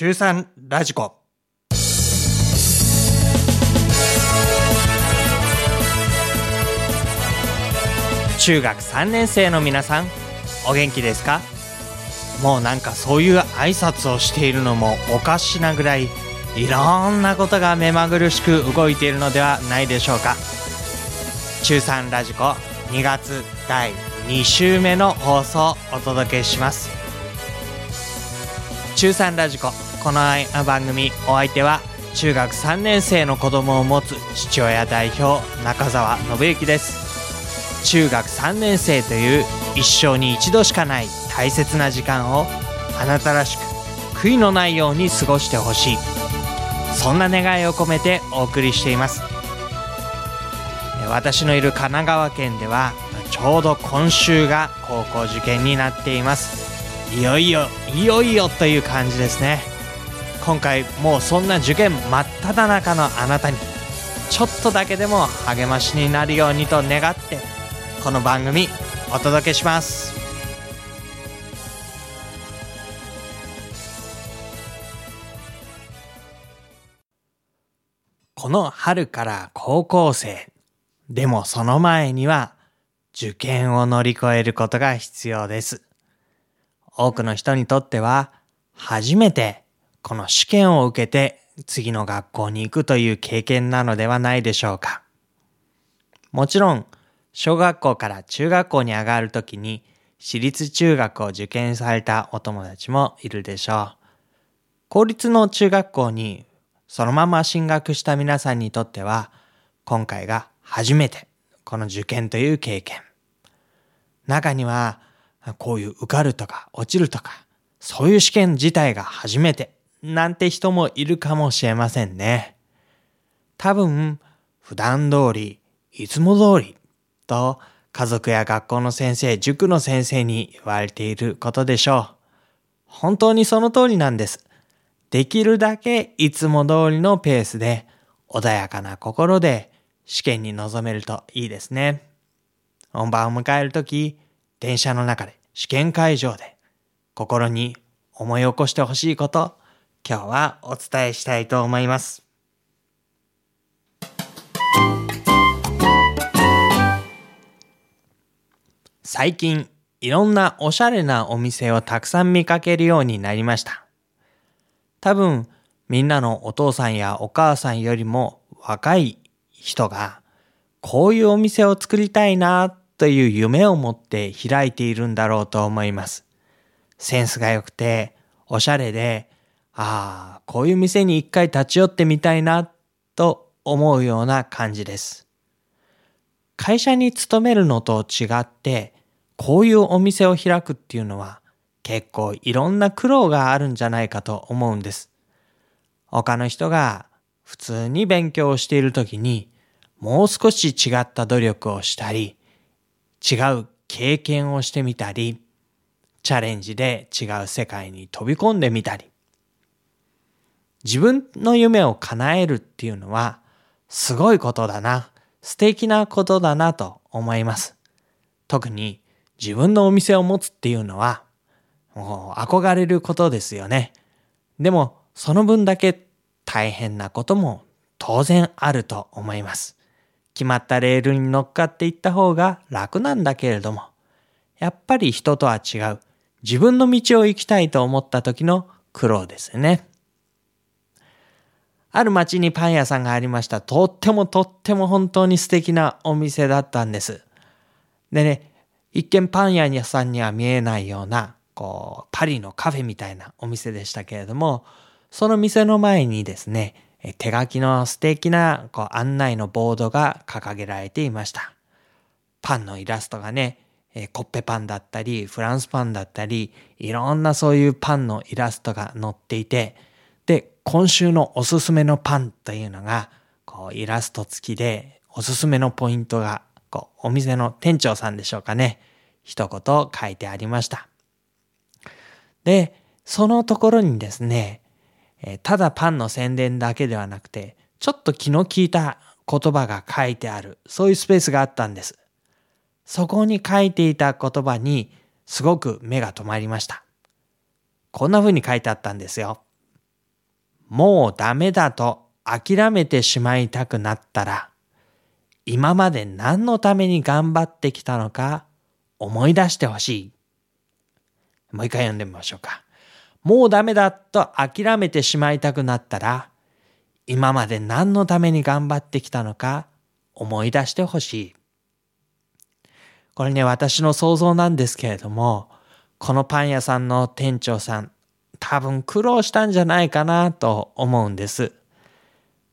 中3ラジコ。中学3年生の皆さんお元気ですか？もうなんかそういう挨拶をしているのもおかしなぐらいいろんなことが目まぐるしく動いているのではないでしょうか。中3ラジコ2月第2週目の放送をお届けします。中3ラジコこの番組お相手は中学3年生の子供を持つ父親代表中澤信之です。中学3年生という一生に一度しかない大切な時間をあなたらしく悔いのないように過ごしてほしい。そんな願いを込めてお送りしています。私のいる神奈川県ではちょうど今週が高校受験になっています。いよいよいよいよという感じですね。今回もうそんな受験真っ只中のあなたにちょっとだけでも励ましになるようにと願ってこの番組お届けします。この春から高校生でもその前には受験を乗り越えることが必要です。多くの人にとっては初めてこの試験を受けて次の学校に行くという経験なのではないでしょうかもちろん小学校から中学校に上がるときに私立中学を受験されたお友達もいるでしょう。公立の中学校にそのまま進学した皆さんにとっては今回が初めてこの受験という経験。中にはこういう受かるとか落ちるとかそういう試験自体が初めてなんて人もいるかもしれませんね。多分普段通りいつも通りと家族や学校の先生、塾の先生に言われていることでしょう。本当にその通りなんです。できるだけいつも通りのペースで穏やかな心で試験に臨めるといいですね。本番を迎えるとき、電車の中で試験会場で心に思い起こしてほしいこと、今日はお伝えしたいと思います。最近いろんなおしゃれなお店をたくさん見かけるようになりました。多分みんなのお父さんやお母さんよりも若い人がこういうお店を作りたいなという夢を持って開いているんだろうと思います。センスが良くておしゃれで、ああ、こういう店に一回立ち寄ってみたいなと思うような感じです。会社に勤めるのと違ってこういうお店を開くっていうのは結構いろんな苦労があるんじゃないかと思うんです。他の人が普通に勉強をしている時にもう少し違った努力をしたり、違う経験をしてみたり、チャレンジで違う世界に飛び込んでみたり、自分の夢を叶えるっていうのはすごいことだな、素敵なことだなと思います。特に自分のお店を持つっていうのは、もう憧れることですよね。でも、その分だけ大変なことも当然あると思います。決まったレールに乗っかっていった方が楽なんだけれども、やっぱり人とは違う自分の道を行きたいと思った時の苦労ですね。ある町にパン屋さんがありました。とってもとっても本当に素敵なお店だったんです。でね、一見パン屋さんには見えないような、こう、パリのカフェみたいなお店でしたけれども、その店の前にですね、手書きの素敵なこう案内のボードが掲げられていました。パンのイラストがね、コッペパンだったり、フランスパンだったり、いろんなそういうパンのイラストが載っていて、で、今週のおすすめのパンというのが、こうイラスト付きで、おすすめのポイントが、こうお店の店長さんでしょうかね、一言書いてありました。で、そのところにですね、えただパンの宣伝だけではなくて、ちょっと気の利いた言葉が書いてある、そういうスペースがあったんです。そこに書いていた言葉にすごく目が止まりました。こんな風に書いてあったんですよ。もうダメだと諦めてしまいたくなったら、今まで何のために頑張ってきたのか思い出してほしい。もう一回読んでみましょうか。もうダメだと諦めてしまいたくなったら、今まで何のために頑張ってきたのか思い出してほしい。これね、私の想像なんですけれども、このパン屋さんの店長さん、多分苦労したんじゃないかなと思うんです。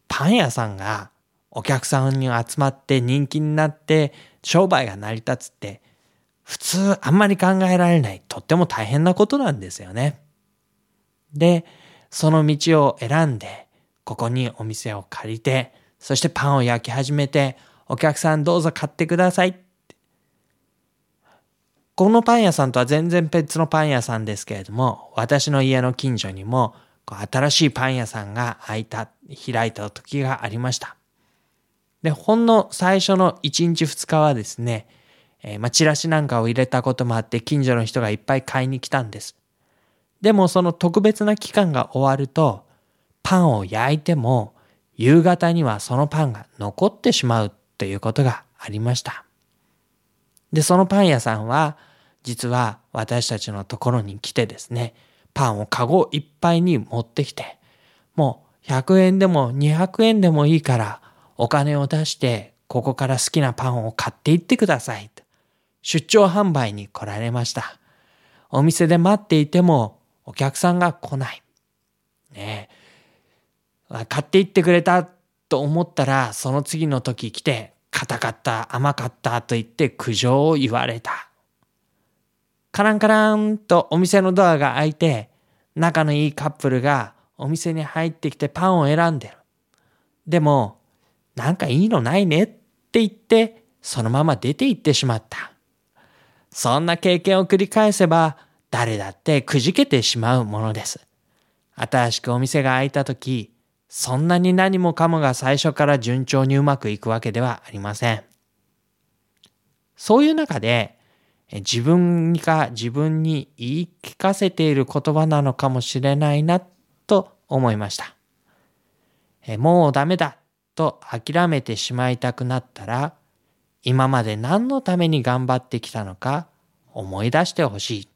パン屋さんがお客さんに集まって人気になって商売が成り立つって普通あんまり考えられないとっても大変なことなんですよね。で、その道を選んでここにお店を借りてそしてパンを焼き始めてお客さんどうぞ買ってくださいこのパン屋さんとは全然別のパン屋さんですけれども私の家の近所にも新しいパン屋さんが開いた、開いた時がありました。で、ほんの最初の1日2日はですね、えー、まあ、チラシなんかを入れたこともあって近所の人がいっぱい買いに来たんです。でもその特別な期間が終わると、パンを焼いても夕方にはそのパンが残ってしまうということがありました。で、そのパン屋さんは実は私たちのところに来てですね、パンをカゴいっぱいに持ってきて、もう100円でも200円でもいいからお金を出してここから好きなパンを買っていってください。出張販売に来られました。お店で待っていてもお客さんが来ない。ねえ。買っていってくれたと思ったらその次の時来て硬かった甘かったと言って苦情を言われた。カランカランとお店のドアが開いて、仲のいいカップルがお店に入ってきてパンを選んでる。でも、なんかいいのないねって言って、そのまま出て行ってしまった。そんな経験を繰り返せば、誰だってくじけてしまうものです。新しくお店が開いた時、そんなに何もかもが最初から順調にうまくいくわけではありません。そういう中で、自分が自分に言い聞かせている言葉なのかもしれないなと思いました。もうダメだと諦めてしまいたくなったら、今まで何のために頑張ってきたのか思い出してほしい。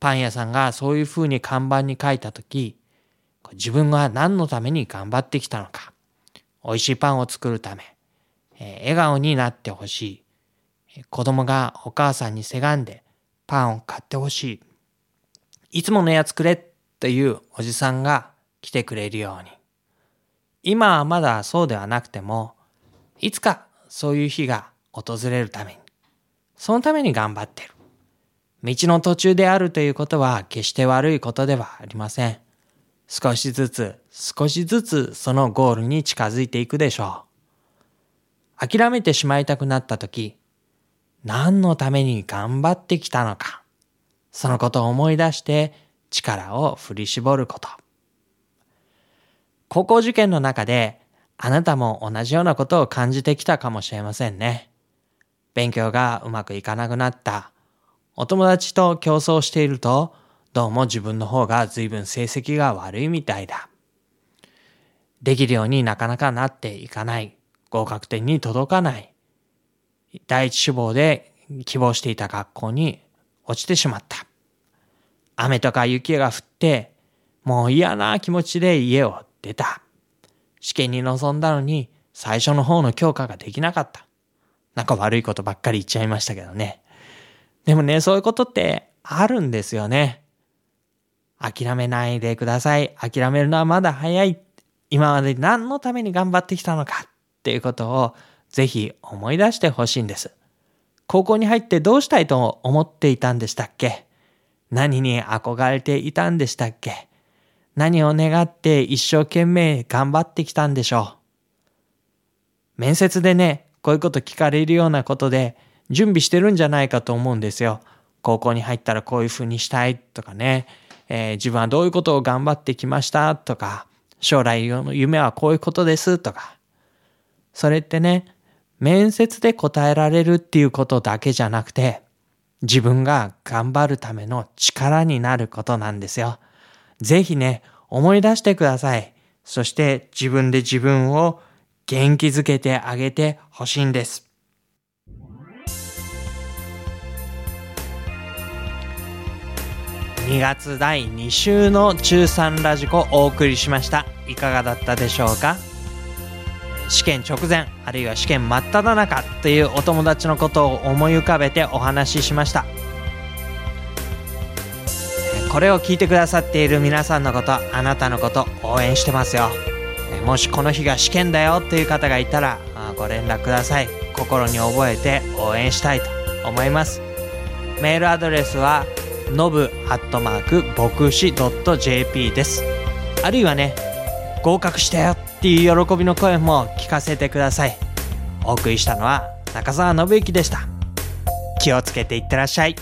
パン屋さんがそういうふうに看板に書いたとき、自分が何のために頑張ってきたのか、美味しいパンを作るためえ、笑顔になってほしい。子供がお母さんにせがんでパンを買ってほしい。いつものやつくれっていうおじさんが来てくれるように。今はまだそうではなくても、いつかそういう日が訪れるために、そのために頑張ってる。道の途中であるということは決して悪いことではありません。少しずつ、少しずつそのゴールに近づいていくでしょう。諦めてしまいたくなった時、何のために頑張ってきたのか、そのことを思い出して力を振り絞ること。高校受験の中であなたも同じようなことを感じてきたかもしれませんね。勉強がうまくいかなくなった。お友達と競争していると、どうも自分の方が随分成績が悪いみたいだ。できるようになかなかなっていかない。合格点に届かない。第一志望で希望していた学校に落ちてしまった。雨とか雪が降って、もう嫌な気持ちで家を出た。試験に臨んだのに最初の方の強化ができなかった。なんか悪いことばっかり言っちゃいましたけどね。でもね、そういうことってあるんですよね。諦めないでください。諦めるのはまだ早い。今まで何のために頑張ってきたのかっていうことをぜひ思い出してほしいんです。高校に入ってどうしたいと思っていたんでしたっけ？何に憧れていたんでしたっけ？何を願って一生懸命頑張ってきたんでしょう？面接でね、こういうこと聞かれるようなことで準備してるんじゃないかと思うんですよ。高校に入ったらこういうふうにしたいとかね、えー、自分はどういうことを頑張ってきました？とか、将来の夢はこういうことです？とか。それってね、面接で答えられるっていうことだけじゃなくて、自分が頑張るための力になることなんですよ。ぜひね、思い出してください。そして自分で自分を元気づけてあげてほしいんです。2月第2週の中3ラジコお送りしました。いかがだったでしょうか？試験直前、あるいは試験真っ只中というお友達のことを思い浮かべてお話ししました。これを聞いてくださっている皆さんのこと、あなたのこと応援してますよ。もしこの日が試験だよという方がいたらご連絡ください。心に覚えて応援したいと思います。メールアドレスはのぶアットマーク牧師 .jp です。あるいはね、合格したよっていう喜びの声も聞かせてください。お送りしたのは中澤信之でした。気をつけていってらっしゃい。